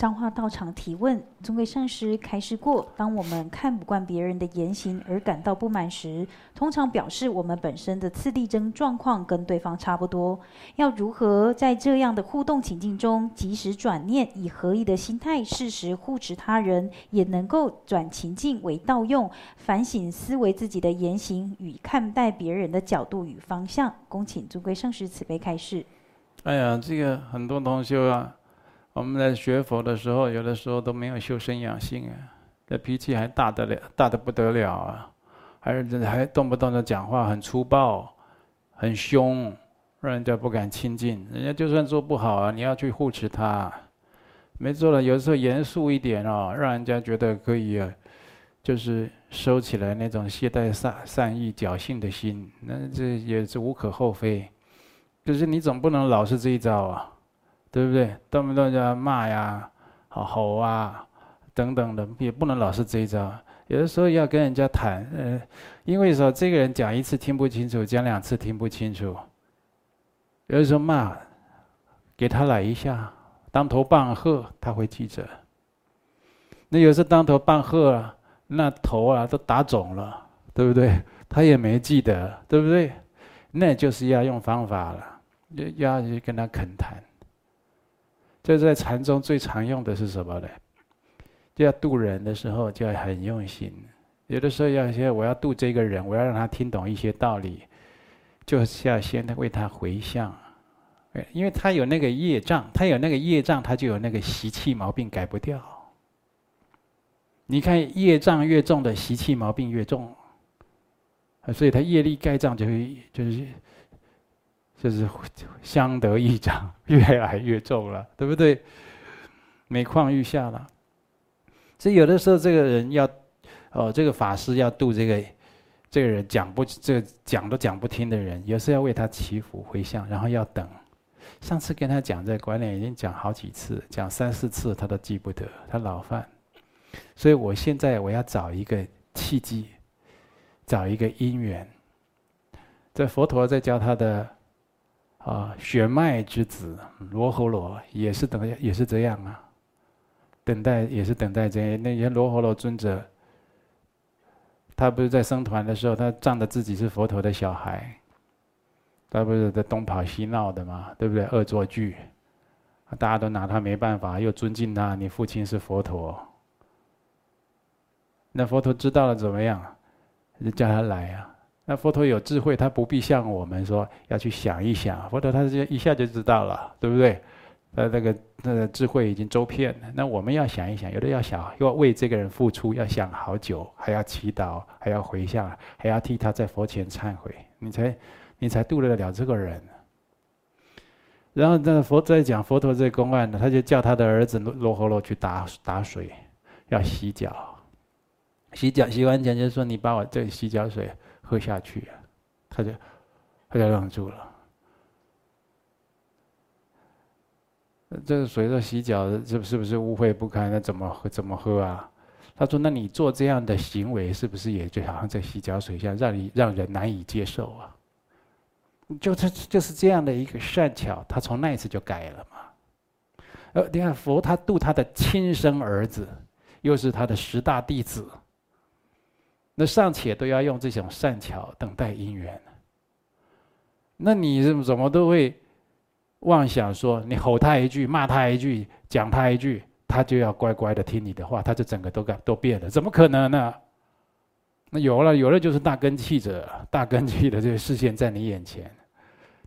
彰化道场提问：尊贵上师开示过，当我们看不惯别人的言行而感到不满时，通常表示我们本身的次第争状况跟对方差不多。要如何在这样的互动情境中及时转念，以合一的心态适时护持他人，也能够转情境为道用，反省思维自己的言行与看待别人的角度与方向。恭请尊贵上师慈悲开示。哎呀，这个很多同学啊。我们在学佛的时候，有的时候都没有修身养性啊，这脾气还大得了，大得不得了啊，还是还动不动的讲话很粗暴、很凶，让人家不敢亲近。人家就算做不好啊，你要去护持他。没错了，有时候严肃一点哦，让人家觉得可以啊，就是收起来那种懈怠善善意、侥幸的心，那这也是无可厚非。可是你总不能老是这一招啊。对不对？动不动就要骂呀、吼吼啊等等的，也不能老是这一招。有的时候要跟人家谈，呃，因为说这个人讲一次听不清楚，讲两次听不清楚。有的时候骂，给他来一下，当头棒喝，他会记着。那有时候当头棒喝啊，那头啊都打肿了，对不对？他也没记得，对不对？那就是要用方法了，要要去跟他恳谈。这在禅宗最常用的是什么呢？就要度人的时候就要很用心。有的时候要先我要度这个人，我要让他听懂一些道理，就是要先为他回向。因为他有那个业障，他有那个业障，他就有那个习气毛病改不掉。你看业障越重的习气毛病越重，所以他业力盖障就会就是。就是相得益彰，越来越重了，对不对？每况愈下了。所以有的时候，这个人要，哦，这个法师要度这个，这个人讲不，这个讲都讲不听的人，有时候要为他祈福回向，然后要等。上次跟他讲这观念，已经讲好几次，讲三四次，他都记不得，他老犯。所以我现在我要找一个契机，找一个因缘。这佛陀在教他的。啊，血脉之子罗侯罗也是等，也是这样啊。等待也是等待这样。那些罗侯罗尊者，他不是在生团的时候，他仗着自己是佛陀的小孩，他不是在东跑西闹的嘛，对不对？恶作剧，大家都拿他没办法，又尊敬他。你父亲是佛陀，那佛陀知道了怎么样？就叫他来啊。那佛陀有智慧，他不必像我们说要去想一想。佛陀他就一下就知道了，对不对？呃，那个那个智慧已经周遍了。那我们要想一想，有的要想，要为这个人付出，要想好久，还要祈祷，还要回向，还要替他在佛前忏悔，你才你才度得了这个人。然后那佛在讲佛陀这个公案呢，他就叫他的儿子罗罗罗去打打水，要洗脚，洗脚洗完脚就说：“你把我这洗脚水。”喝下去，他就他就愣住了。这个水的洗脚，这是不是污秽不堪？那怎么喝？怎么喝啊？他说：“那你做这样的行为，是不是也就好像在洗脚水下，让你让人难以接受啊？”就是就是这样的一个善巧，他从那一次就改了嘛。呃，你看佛他度他的亲生儿子，又是他的十大弟子。那尚且都要用这种善巧等待因缘，那你怎么怎么都会妄想说，你吼他一句，骂他一句，讲他一句，他就要乖乖的听你的话，他就整个都改都变了？怎么可能呢？那有了，有了就是大根器者，大根器的这个视线在你眼前，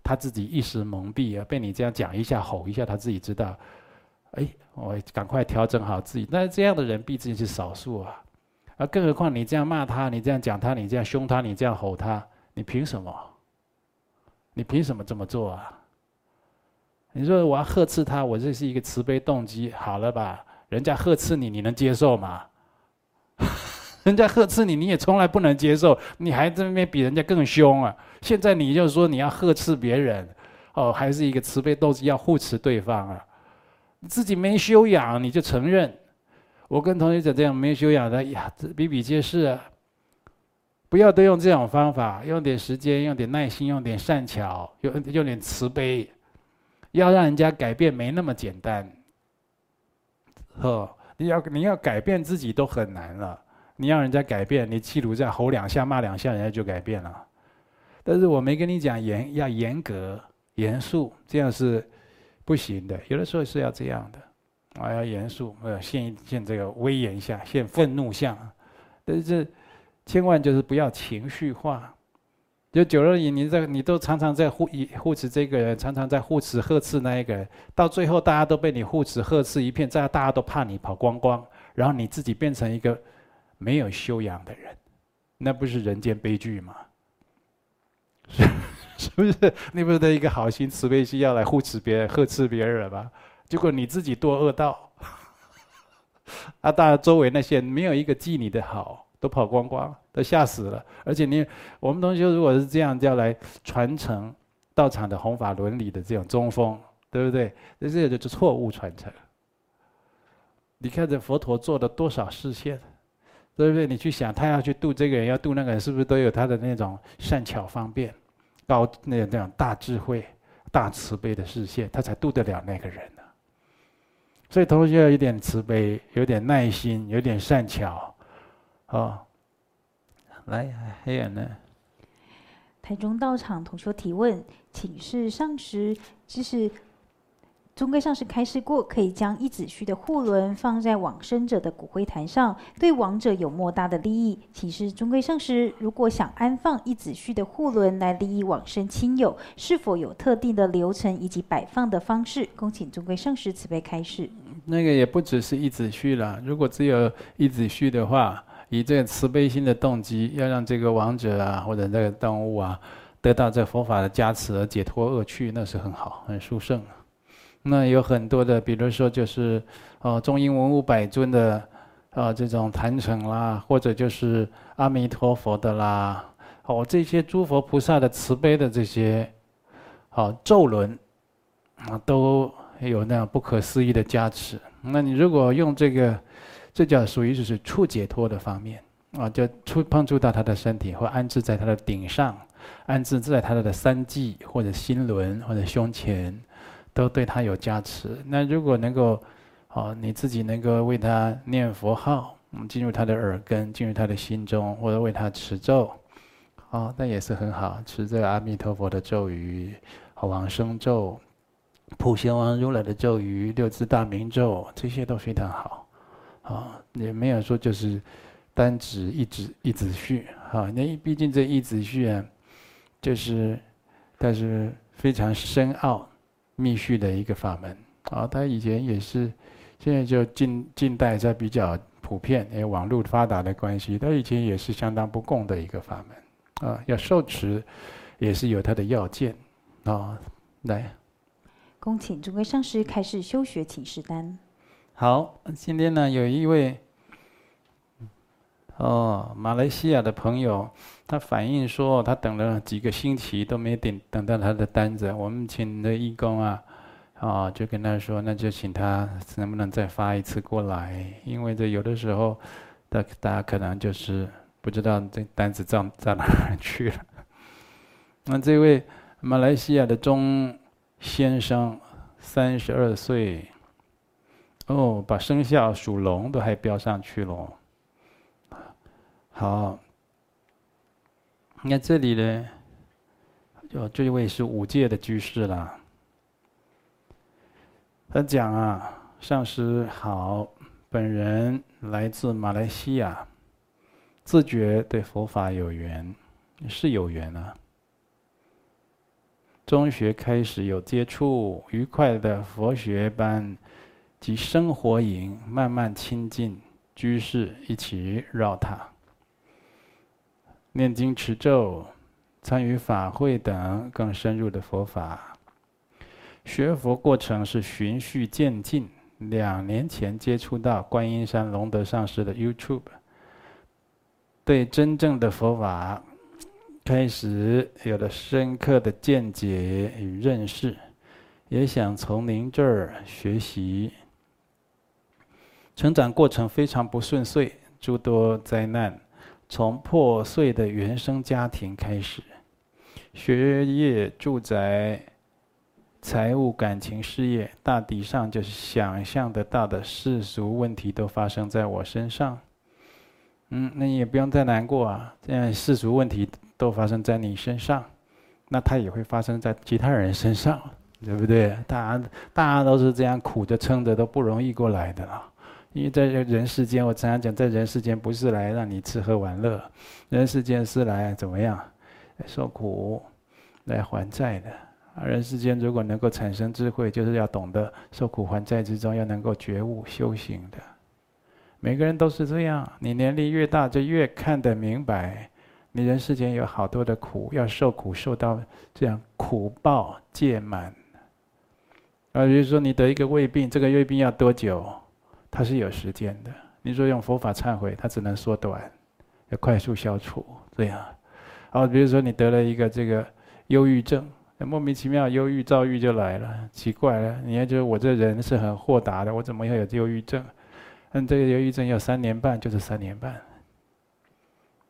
他自己一时蒙蔽啊，被你这样讲一下，吼一下，他自己知道，哎，我赶快调整好自己。那这样的人毕竟是少数啊。而更何况你这样骂他，你这样讲他，你这样凶他，你这样吼他，你凭什么？你凭什么这么做啊？你说我要呵斥他，我这是一个慈悲动机，好了吧？人家呵斥你，你能接受吗？人家呵斥你，你也从来不能接受，你还在那边比人家更凶啊！现在你就说你要呵斥别人，哦，还是一个慈悲动机要护持对方啊？自己没修养，你就承认？我跟同学讲这样没修养的呀，比比皆是啊。不要都用这种方法，用点时间，用点耐心，用点善巧，用用点慈悲，要让人家改变没那么简单。呵，你要你要改变自己都很难了，你让人家改变，你气炉再吼两下骂两下，人家就改变了。但是我没跟你讲严要严格严肃，这样是不行的。有的时候是要这样的，啊，要严肃，呃，现现这个威严下，现愤怒相，但是千万就是不要情绪化。就久了，你你这你都常常在护一护持这个人，常常在护持呵斥那一个人，到最后大家都被你护持呵斥一片，这样大家都怕你跑光光，然后你自己变成一个没有修养的人，那不是人间悲剧吗？是是不是？你不是的一个好心慈悲心要来护持别人、呵斥别人吗？结果你自己堕恶道，啊，大家周围那些没有一个记你的好。都跑光光，都吓死了。而且你，我们同学如果是这样，就要来传承道场的弘法伦理的这种中风，对不对？这这就是错误传承。你看这佛陀做了多少示现，对不对？你去想，他要去度这个人，要度那个人，是不是都有他的那种善巧方便、高那那种大智慧、大慈悲的示现，他才渡得了那个人呢？所以同学要有点慈悲，有点耐心，有点善巧。哦，来，还有呢。台中道场同学提问，请示上师，就是中规上师开示过，可以将一子虚的护轮放在往生者的骨灰坛上，对亡者有莫大的利益。请示中规上师，如果想安放一子虚的护轮来利益往生亲友，是否有特定的流程以及摆放的方式？恭请中规上师慈悲开示。那个也不只是一子虚了，如果只有一子虚的话。以这个慈悲心的动机，要让这个亡者啊，或者这个动物啊，得到这佛法的加持而解脱恶趣，那是很好，很殊胜。那有很多的，比如说就是哦，中英文武百尊的啊这种坛城啦，或者就是阿弥陀佛的啦，哦这些诸佛菩萨的慈悲的这些好咒轮啊，都有那样不可思议的加持。那你如果用这个。这叫属于就是触解脱的方面啊，就触碰触到他的身体，或安置在他的顶上，安置在他的三际或者心轮或者胸前，都对他有加持。那如果能够，哦，你自己能够为他念佛号，进入他的耳根，进入他的心中，或者为他持咒，啊，那也是很好。持这个阿弥陀佛的咒语，往生咒、普贤王如来的咒语、六字大明咒，这些都非常好。啊，也没有说就是单指一指一子虚，哈，那毕竟这一子序啊，就是但是非常深奥密续的一个法门啊。他以前也是，现在就近近代在比较普遍，因为网络发达的关系，他以前也是相当不共的一个法门啊。要受持，也是有它的要件啊。来，恭请诸位上师开始修学请示单。好，今天呢有一位哦马来西亚的朋友，他反映说他等了几个星期都没等等到他的单子。我们请的义工啊，啊就跟他说，那就请他能不能再发一次过来，因为这有的时候，大大家可能就是不知道这单子到到哪儿去了。那这位马来西亚的中先生，三十二岁。哦，把生肖属龙都还标上去了。好，你看这里呢，哦，这位是五戒的居士啦。他讲啊，上师好，本人来自马来西亚，自觉对佛法有缘，是有缘啊。中学开始有接触愉快的佛学班。及生活营，慢慢亲近居士，一起绕塔、念经持咒、参与法会等更深入的佛法。学佛过程是循序渐进。两年前接触到观音山龙德上师的 YouTube，对真正的佛法开始有了深刻的见解与认识，也想从您这儿学习。成长过程非常不顺遂，诸多灾难，从破碎的原生家庭开始，学业、住宅、财务、感情、事业，大抵上就是想象得到的世俗问题都发生在我身上。嗯，那你也不用再难过啊，这样世俗问题都发生在你身上，那它也会发生在其他人身上，对不对？大家大家都是这样苦着撑着都不容易过来的啦。因为在人世间，我常常讲，在人世间不是来让你吃喝玩乐，人世间是来怎么样？受苦，来还债的。而人世间如果能够产生智慧，就是要懂得受苦还债之中要能够觉悟修行的。每个人都是这样，你年龄越大，就越看得明白，你人世间有好多的苦，要受苦受到这样苦报戒满。啊，比如说你得一个胃病，这个胃病要多久？它是有时间的。你说用佛法忏悔，它只能缩短，要快速消除，这样。啊，比如说你得了一个这个忧郁症。莫名其妙，忧郁、躁郁就来了，奇怪了。你还觉得我这人是很豁达的，我怎么会有忧郁症？嗯，这个忧郁症要三年半，就是三年半。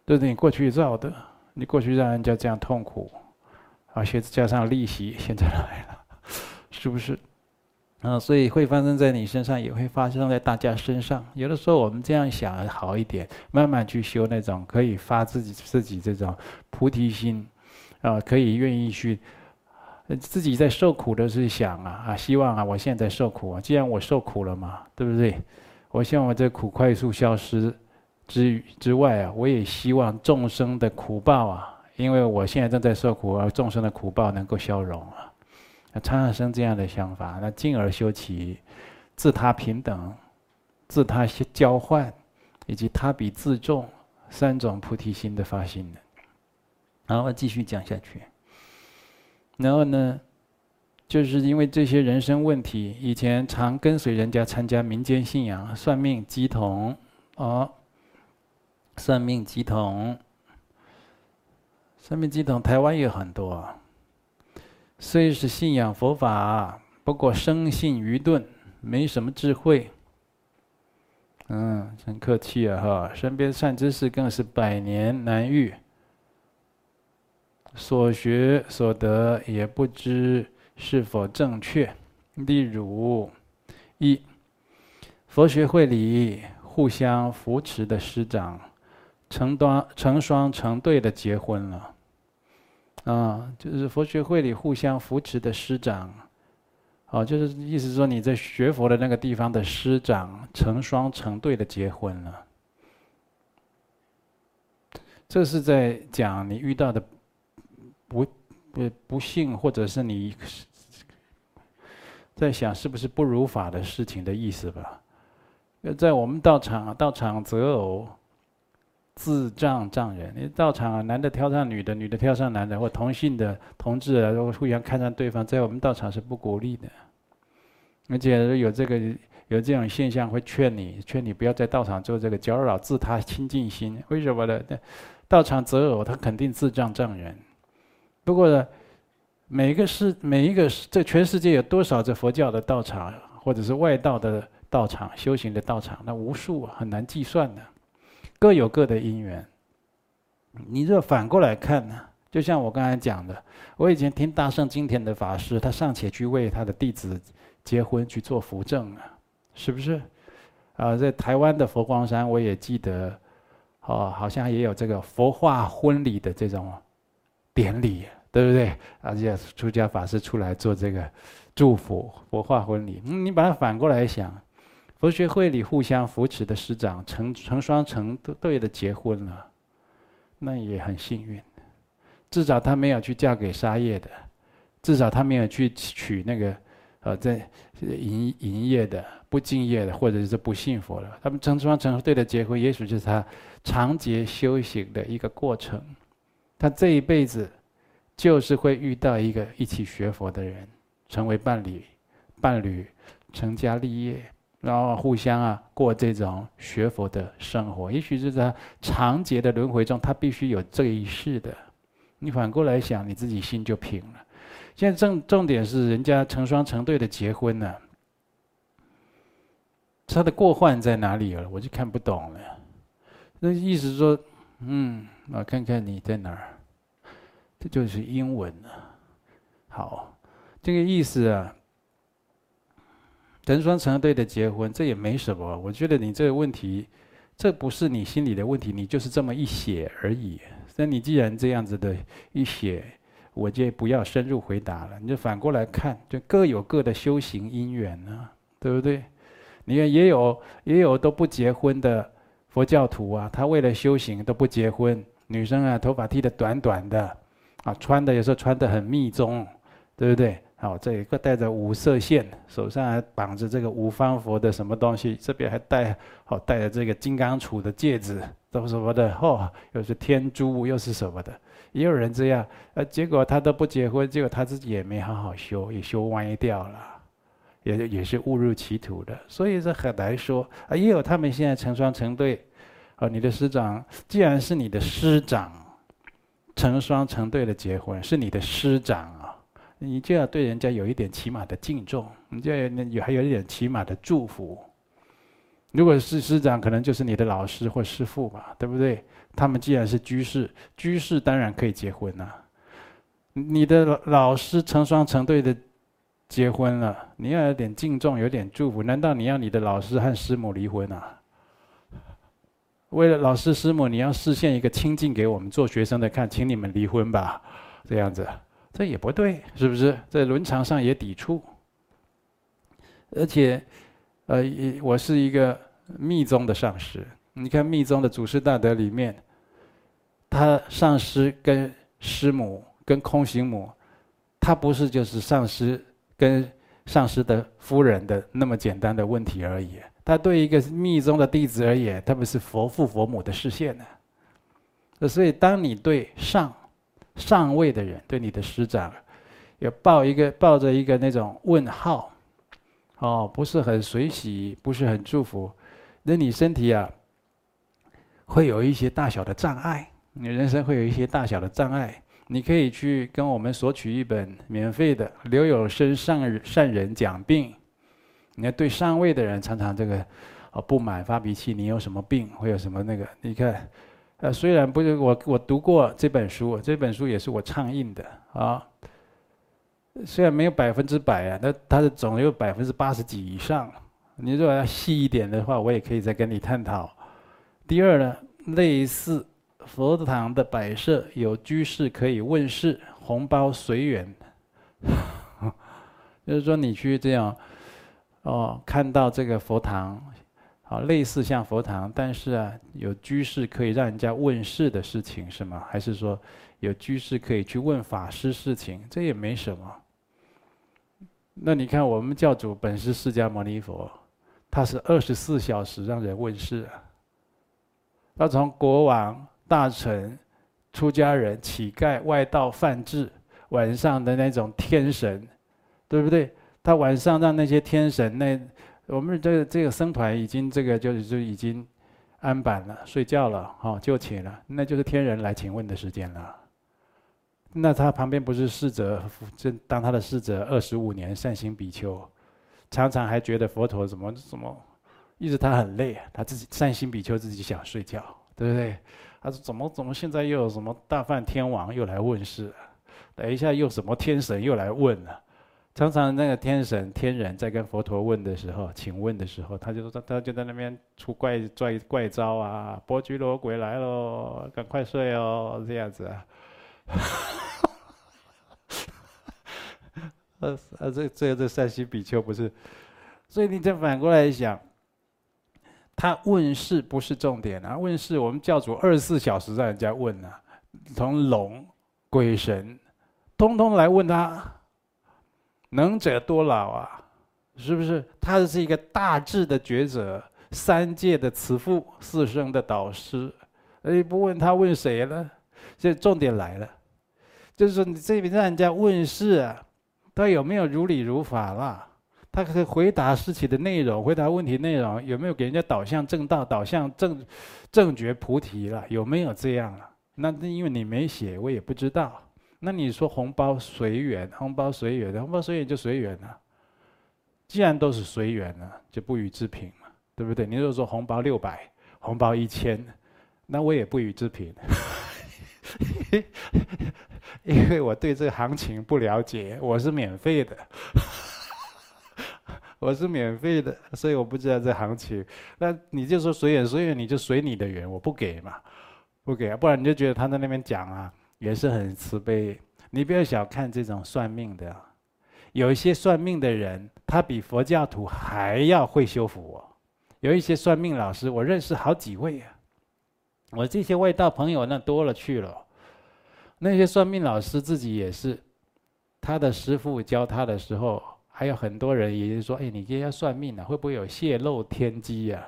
这是你过去造的，你过去让人家这样痛苦，而且加上利息，现在来了，是不是？嗯，所以会发生在你身上，也会发生在大家身上。有的时候我们这样想好一点，慢慢去修那种可以发自己自己这种菩提心，啊，可以愿意去。自己在受苦的是想啊啊，希望啊，我现在受苦啊，既然我受苦了嘛，对不对？我希望我这苦快速消失之之外啊，我也希望众生的苦报啊，因为我现在正在受苦，而众生的苦报能够消融啊，那常常生这样的想法，那进而修起自他平等、自他交换以及他比自重三种菩提心的发心的。然后继续讲下去。然后呢，就是因为这些人生问题，以前常跟随人家参加民间信仰，算命乩童，哦，算命系统，算命系统，台湾也很多，虽是信仰佛法，不过生性愚钝，没什么智慧。嗯，真客气啊哈，身边善知识更是百年难遇。所学所得也不知是否正确。例如，一佛学会里互相扶持的师长，成双成双成对的结婚了。啊，就是佛学会里互相扶持的师长，哦，就是意思说你在学佛的那个地方的师长成双成对的结婚了。这是在讲你遇到的。不不不幸，或者是你在想是不是不如法的事情的意思吧？在我们道场，道场择偶自障障人。你道场啊，男的挑上女的，女的挑上男的，或同性的同志啊，都互相看上对方，在我们道场是不鼓励的。而且有这个有这种现象，会劝你劝你不要在道场做这个搅扰自他清净心。为什么呢？道场择偶，他肯定自障障人。不过呢，每一个世，每一个这全世界有多少这佛教的道场，或者是外道的道场、修行的道场，那无数很难计算的，各有各的因缘。你若反过来看呢，就像我刚才讲的，我以前听大圣经典的法师，他尚且去为他的弟子结婚去做扶正啊，是不是？啊，在台湾的佛光山，我也记得，哦，好像也有这个佛化婚礼的这种。典礼对不对？而且出家法师出来做这个祝福佛化婚礼。你把它反过来想，佛学会里互相扶持的师长成成双成对的结婚了，那也很幸运。至少他没有去嫁给沙业的，至少他没有去娶那个呃在营营业的不敬业的，或者是不信佛的。他们成双成对的结婚，也许就是他长劫修行的一个过程。他这一辈子，就是会遇到一个一起学佛的人，成为伴侣，伴侣成家立业，然后互相啊过这种学佛的生活。也许是在长劫的轮回中，他必须有这一世的。你反过来想，你自己心就平了。现在重重点是，人家成双成对的结婚呢，他的过患在哪里了？我就看不懂了。那意思说，嗯，我看看你在哪儿。这就是英文啊。好，这个意思啊。成双成对的结婚，这也没什么。我觉得你这个问题，这不是你心里的问题，你就是这么一写而已。那你既然这样子的一写，我就不要深入回答了。你就反过来看，就各有各的修行因缘啊，对不对？你看也有也有都不结婚的佛教徒啊，他为了修行都不结婚。女生啊，头发剃得短短的，啊，穿的有时候穿得很密宗，对不对？好，这一个戴着五色线，手上还绑着这个五方佛的什么东西，这边还戴好戴着这个金刚杵的戒指，都什么的哦，又是天珠，又是什么的，也有人这样，呃，结果他都不结婚，结果他自己也没好好修，也修歪掉了，也也是误入歧途的，所以这很难说啊。也有他们现在成双成对，啊，你的师长既然是你的师长，成双成对的结婚是你的师长。你就要对人家有一点起码的敬重，你就要有还有一点起码的祝福。如果是师长，可能就是你的老师或师父吧，对不对？他们既然是居士，居士当然可以结婚呐。你的老师成双成对的结婚了，你要有点敬重，有点祝福。难道你要你的老师和师母离婚啊？为了老师师母，你要示现一个清净给我们做学生的看，请你们离婚吧，这样子。这也不对，是不是？在伦常上也抵触。而且，呃，我是一个密宗的上师。你看密宗的祖师大德里面，他上师跟师母跟空行母，他不是就是上师跟上师的夫人的那么简单的问题而已。他对一个密宗的弟子而言，他们是佛父佛母的视线呢。所以，当你对上。上位的人对你的师长，要抱一个抱着一个那种问号，哦，不是很随喜，不是很祝福，那你身体啊，会有一些大小的障碍，你人生会有一些大小的障碍。你可以去跟我们索取一本免费的刘有生上善人讲病。你要对上位的人常常这个哦不满发脾气，你有什么病？会有什么那个？你看。呃，虽然不是我，我读过这本书，这本书也是我倡印的啊。虽然没有百分之百啊，那它的总有百分之八十几以上。你如果要细一点的话，我也可以再跟你探讨。第二呢，类似佛堂的摆设，有居士可以问事，红包随缘。就是说，你去这样哦，看到这个佛堂。啊，类似像佛堂，但是啊，有居士可以让人家问事的事情是吗？还是说有居士可以去问法师事情？这也没什么。那你看，我们教主本是释迦牟尼佛，他是二十四小时让人问事啊。他从国王、大臣、出家人、乞丐、外道、梵志，晚上的那种天神，对不对？他晚上让那些天神那。我们这这个僧团已经这个就是就已经安板了，睡觉了，哈，就寝了，那就是天人来请问的时间了。那他旁边不是侍者，这当他的侍者二十五年，善心比丘，常常还觉得佛陀怎么怎么，意思他很累，他自己善心比丘自己想睡觉，对不对？他说怎么怎么现在又有什么大梵天王又来问世，等一下又什么天神又来问了。常常那个天神、天人在跟佛陀问的时候，请问的时候，他就说他就在那边出怪怪怪招啊，波居罗鬼来喽，赶快睡哦，这样子啊。呃 呃，这这这善心比丘不是，所以你再反过来想，他问事不是重点啊，问事我们教主二十四小时让人家问啊，从龙、鬼神，通通来问他。能者多劳啊，是不是？他是一个大智的觉者，三界的慈父，四生的导师。哎，不问他问谁了？这重点来了，就是说你这边让人家问事啊，他有没有如理如法啦？他可以回答事情的内容，回答问题内容有没有给人家导向正道，导向正正觉菩提了？有没有这样了？那因为你没写，我也不知道。那你说红包随缘，红包随缘，红包随缘就随缘了。既然都是随缘了，就不予置评嘛，对不对？你如果说红包六百，红包一千，那我也不予置评。因为我对这个行情不了解，我是免费的，我是免费的，所以我不知道这行情。那你就说随缘随缘，你就随你的缘，我不给嘛，不给啊，不然你就觉得他在那边讲啊，也是很慈悲。你不要小看这种算命的，有一些算命的人，他比佛教徒还要会修福哦。有一些算命老师，我认识好几位啊。我这些外道朋友那多了去了，那些算命老师自己也是，他的师傅教他的时候，还有很多人也就说，哎，你今天要算命啊，会不会有泄露天机啊？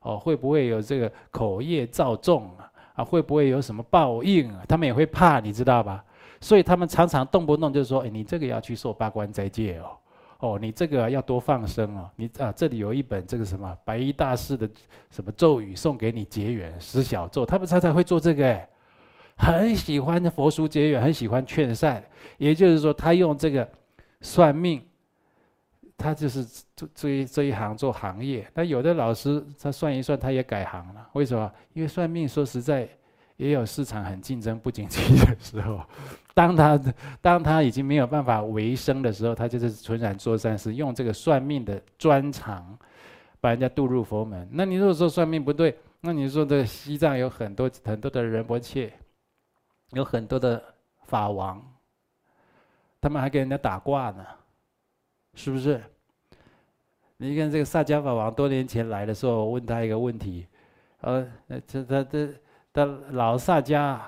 哦，会不会有这个口业造重啊？啊，会不会有什么报应啊？他们也会怕，你知道吧？所以他们常常动不动就说，哎，你这个要去受八关斋戒哦。哦，你这个要多放生哦！你啊，这里有一本这个什么白衣大士的什么咒语送给你结缘十小咒，他们常常会做这个，哎，很喜欢佛书结缘，很喜欢劝善。也就是说，他用这个算命，他就是做这这一行做行业。那有的老师他算一算，他也改行了。为什么？因为算命说实在。也有市场很竞争不景气的时候，当他当他已经没有办法维生的时候，他就是纯然做善事，用这个算命的专长，把人家渡入佛门。那你如果说算命不对，那你说这个西藏有很多很多的仁波切，有很多的法王，他们还给人家打卦呢，是不是？你看这个萨迦法王多年前来的时候，我问他一个问题，呃，这他这。他老萨迦，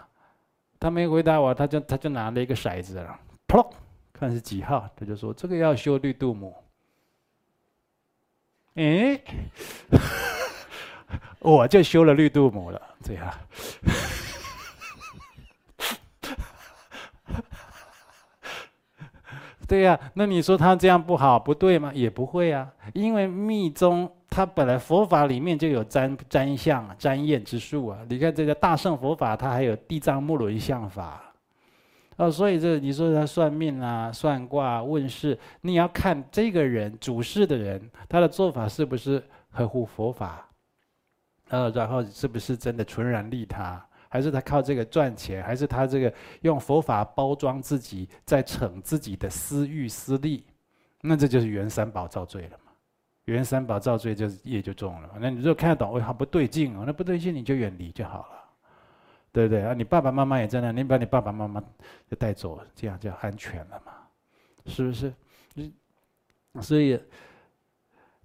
他没回答我，他就他就拿了一个骰子，砰，看是几号，他就说这个要修绿度母。哎，我就修了绿度母了，这样。对呀，那你说他这样不好不对吗？也不会啊，因为密宗。它本来佛法里面就有占占相、占验之术啊！你看这个大乘佛法，它还有地藏目轮相法，哦，所以这你说他算命啊、算卦、问事，你要看这个人主事的人，他的做法是不是合乎佛法？呃，然后是不是真的纯然利他，还是他靠这个赚钱，还是他这个用佛法包装自己，在逞自己的私欲私利？那这就是圆三宝造罪了嘛。圆三宝造罪，就是业就重了。那你如果看得懂，哎，他不对劲哦，那不对劲你就远离就好了，对不对啊？你爸爸妈妈也在那，你把你爸爸妈妈就带走，这样就安全了嘛，是不是？所以，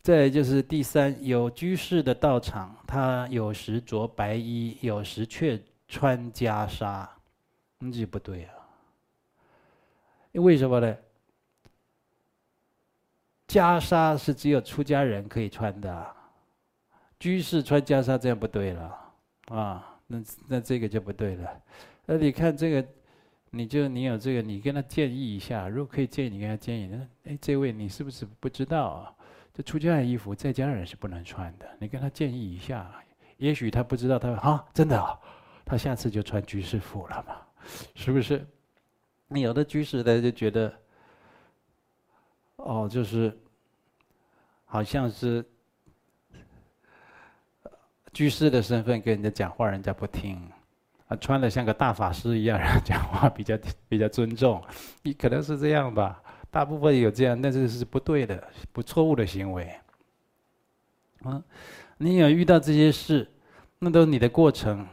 再就是第三，有居士的道场，他有时着白衣，有时却穿袈裟，那就不对啊。为什么呢？袈裟是只有出家人可以穿的，居士穿袈裟这样不对了啊！那那这个就不对了。那你看这个，你就你有这个，你跟他建议一下，如果可以建议，你跟他建议，那哎，这位你是不是不知道啊？这出家人衣服在家人是不能穿的，你跟他建议一下，也许他不知道，他说啊，真的啊，他下次就穿居士服了嘛，是不是？你有的居士他就觉得，哦，就是。好像是居士的身份跟人家讲话，人家不听，啊，穿的像个大法师一样，人家讲话比较比较尊重，你可能是这样吧。大部分有这样，但是是不对的，不错误的行为。啊，你有遇到这些事，那都是你的过程。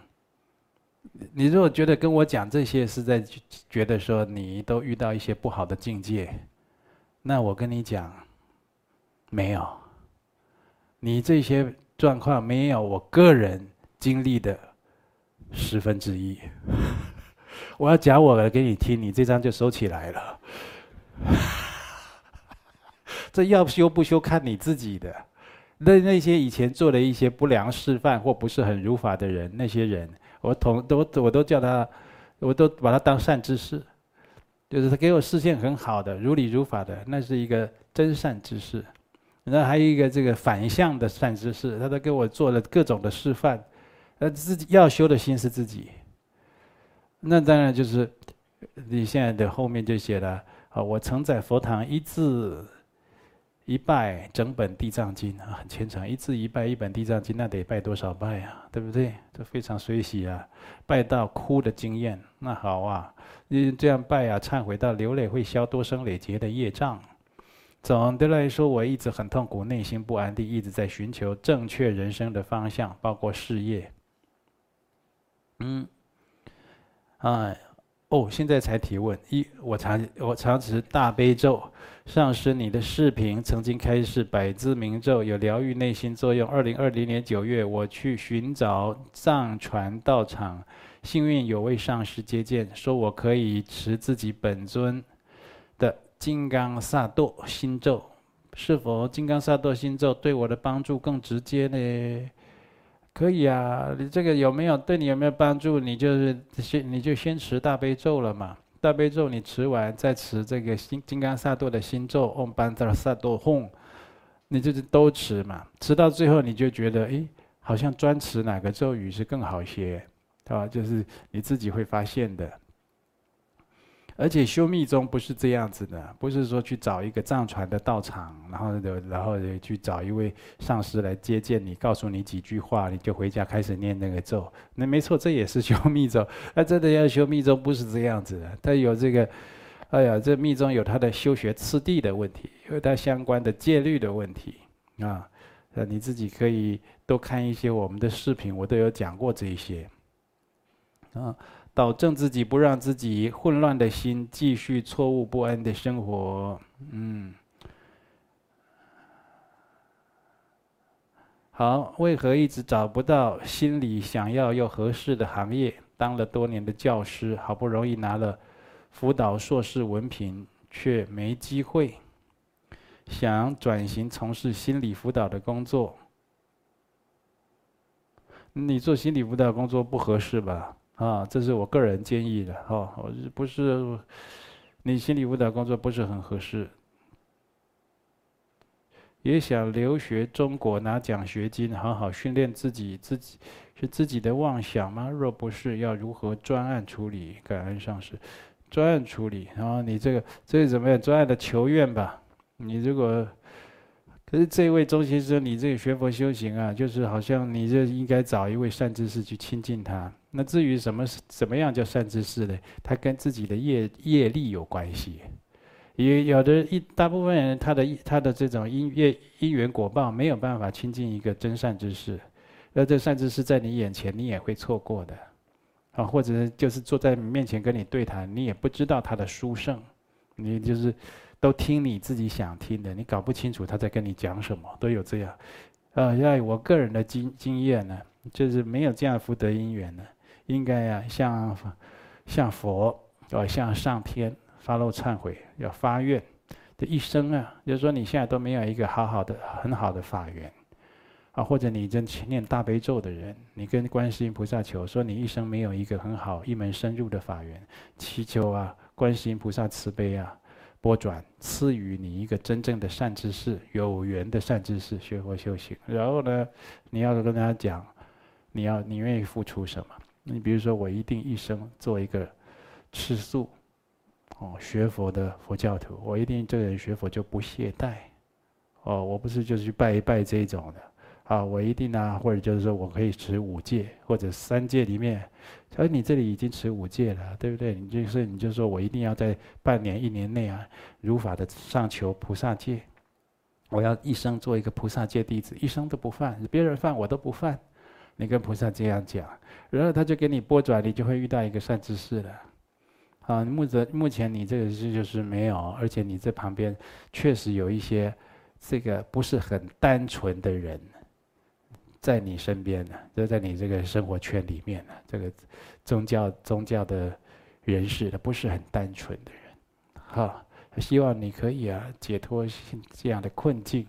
你如果觉得跟我讲这些是在觉得说你都遇到一些不好的境界，那我跟你讲。没有，你这些状况没有我个人经历的十分之一。我要讲我的给你听，你这张就收起来了。这要修不修看你自己的。那那些以前做了一些不良示范或不是很如法的人，那些人，我同都我都叫他，我都把他当善知识，就是他给我示现很好的如理如法的，那是一个真善知识。那还有一个这个反向的善知识，他都给我做了各种的示范，呃，自己要修的心是自己。那当然就是你现在的后面就写了啊，我曾在佛堂一字一拜整本地藏经啊，很虔诚，一字一拜一本地藏经，那得拜多少拜啊？对不对？这非常随喜啊，拜到哭的经验，那好啊，你这样拜啊，忏悔到流泪会消多生累劫的业障。总的来说，我一直很痛苦，内心不安定，一直在寻求正确人生的方向，包括事业。嗯，啊，哦，现在才提问。一，我常我常持大悲咒，上师你的视频曾经开示百字明咒有疗愈内心作用。二零二零年九月，我去寻找藏传道场，幸运有位上师接见，说我可以持自己本尊的。金刚萨埵心咒，是否金刚萨埵心咒对我的帮助更直接呢？可以啊，你这个有没有对你有没有帮助？你就是先你就先持大悲咒了嘛。大悲咒你持完再持这个心金刚萨埵的心咒嗡班达萨埵吽，你就是都持嘛。持到最后你就觉得，诶，好像专持哪个咒语是更好些，对吧？就是你自己会发现的。而且修密宗不是这样子的，不是说去找一个藏传的道场，然后就然后去找一位上师来接见你，告诉你几句话，你就回家开始念那个咒。那没错，这也是修密宗。那真的要修密宗，不是这样子的，它有这个，哎呀，这密宗有它的修学次第的问题，有它相关的戒律的问题啊。呃，你自己可以多看一些我们的视频，我都有讲过这一些啊。导正自己，不让自己混乱的心继续错误不安的生活。嗯，好，为何一直找不到心里想要又合适的行业？当了多年的教师，好不容易拿了辅导硕士文凭，却没机会。想转型从事心理辅导的工作。你做心理辅导工作不合适吧？啊，这是我个人建议的哈，我不是你心理辅导工作不是很合适？也想留学中国拿奖学金，好好训练自己，自己是自己的妄想吗？若不是，要如何专案处理？感恩上师，专案处理，然后你这个这是怎么样？专案的求愿吧，你如果。可是这位周先生，你这个学佛修行啊，就是好像你这应该找一位善知识去亲近他。那至于什么怎么样叫善知识呢？他跟自己的业业力有关系。也有的一大部分人，他的他的这种因业因缘果报没有办法亲近一个真善知识。那这善知识在你眼前，你也会错过的。啊，或者就是坐在你面前跟你对谈，你也不知道他的殊胜，你就是。都听你自己想听的，你搞不清楚他在跟你讲什么，都有这样。呃，在我个人的经经验呢，就是没有这样福德因缘呢，应该啊向向佛，呃，向上天发露忏悔，要发愿，这一生啊，就是说你现在都没有一个好好的很好的法缘，啊，或者你正念大悲咒的人，你跟观世音菩萨求说你一生没有一个很好一门深入的法缘，祈求啊观世音菩萨慈悲啊。波转赐予你一个真正的善知识，有缘的善知识学佛修行。然后呢，你要跟他讲，你要你愿意付出什么？你比如说，我一定一生做一个吃素，哦，学佛的佛教徒，我一定这个人学佛就不懈怠，哦，我不是就是去拜一拜这种的。啊，我一定啊，或者就是说我可以持五戒，或者三戒里面，而你这里已经持五戒了，对不对？你就是你就说我一定要在半年、一年内啊，如法的上求菩萨戒，我要一生做一个菩萨戒弟子，一生都不犯，别人犯我都不犯。你跟菩萨这样讲，然后他就给你拨转，你就会遇到一个善知识了。啊，目前目前你这个是就是没有，而且你这旁边确实有一些这个不是很单纯的人。在你身边呢，就在你这个生活圈里面呢，这个宗教宗教的人士，他不是很单纯的人，哈，希望你可以啊解脱这样的困境。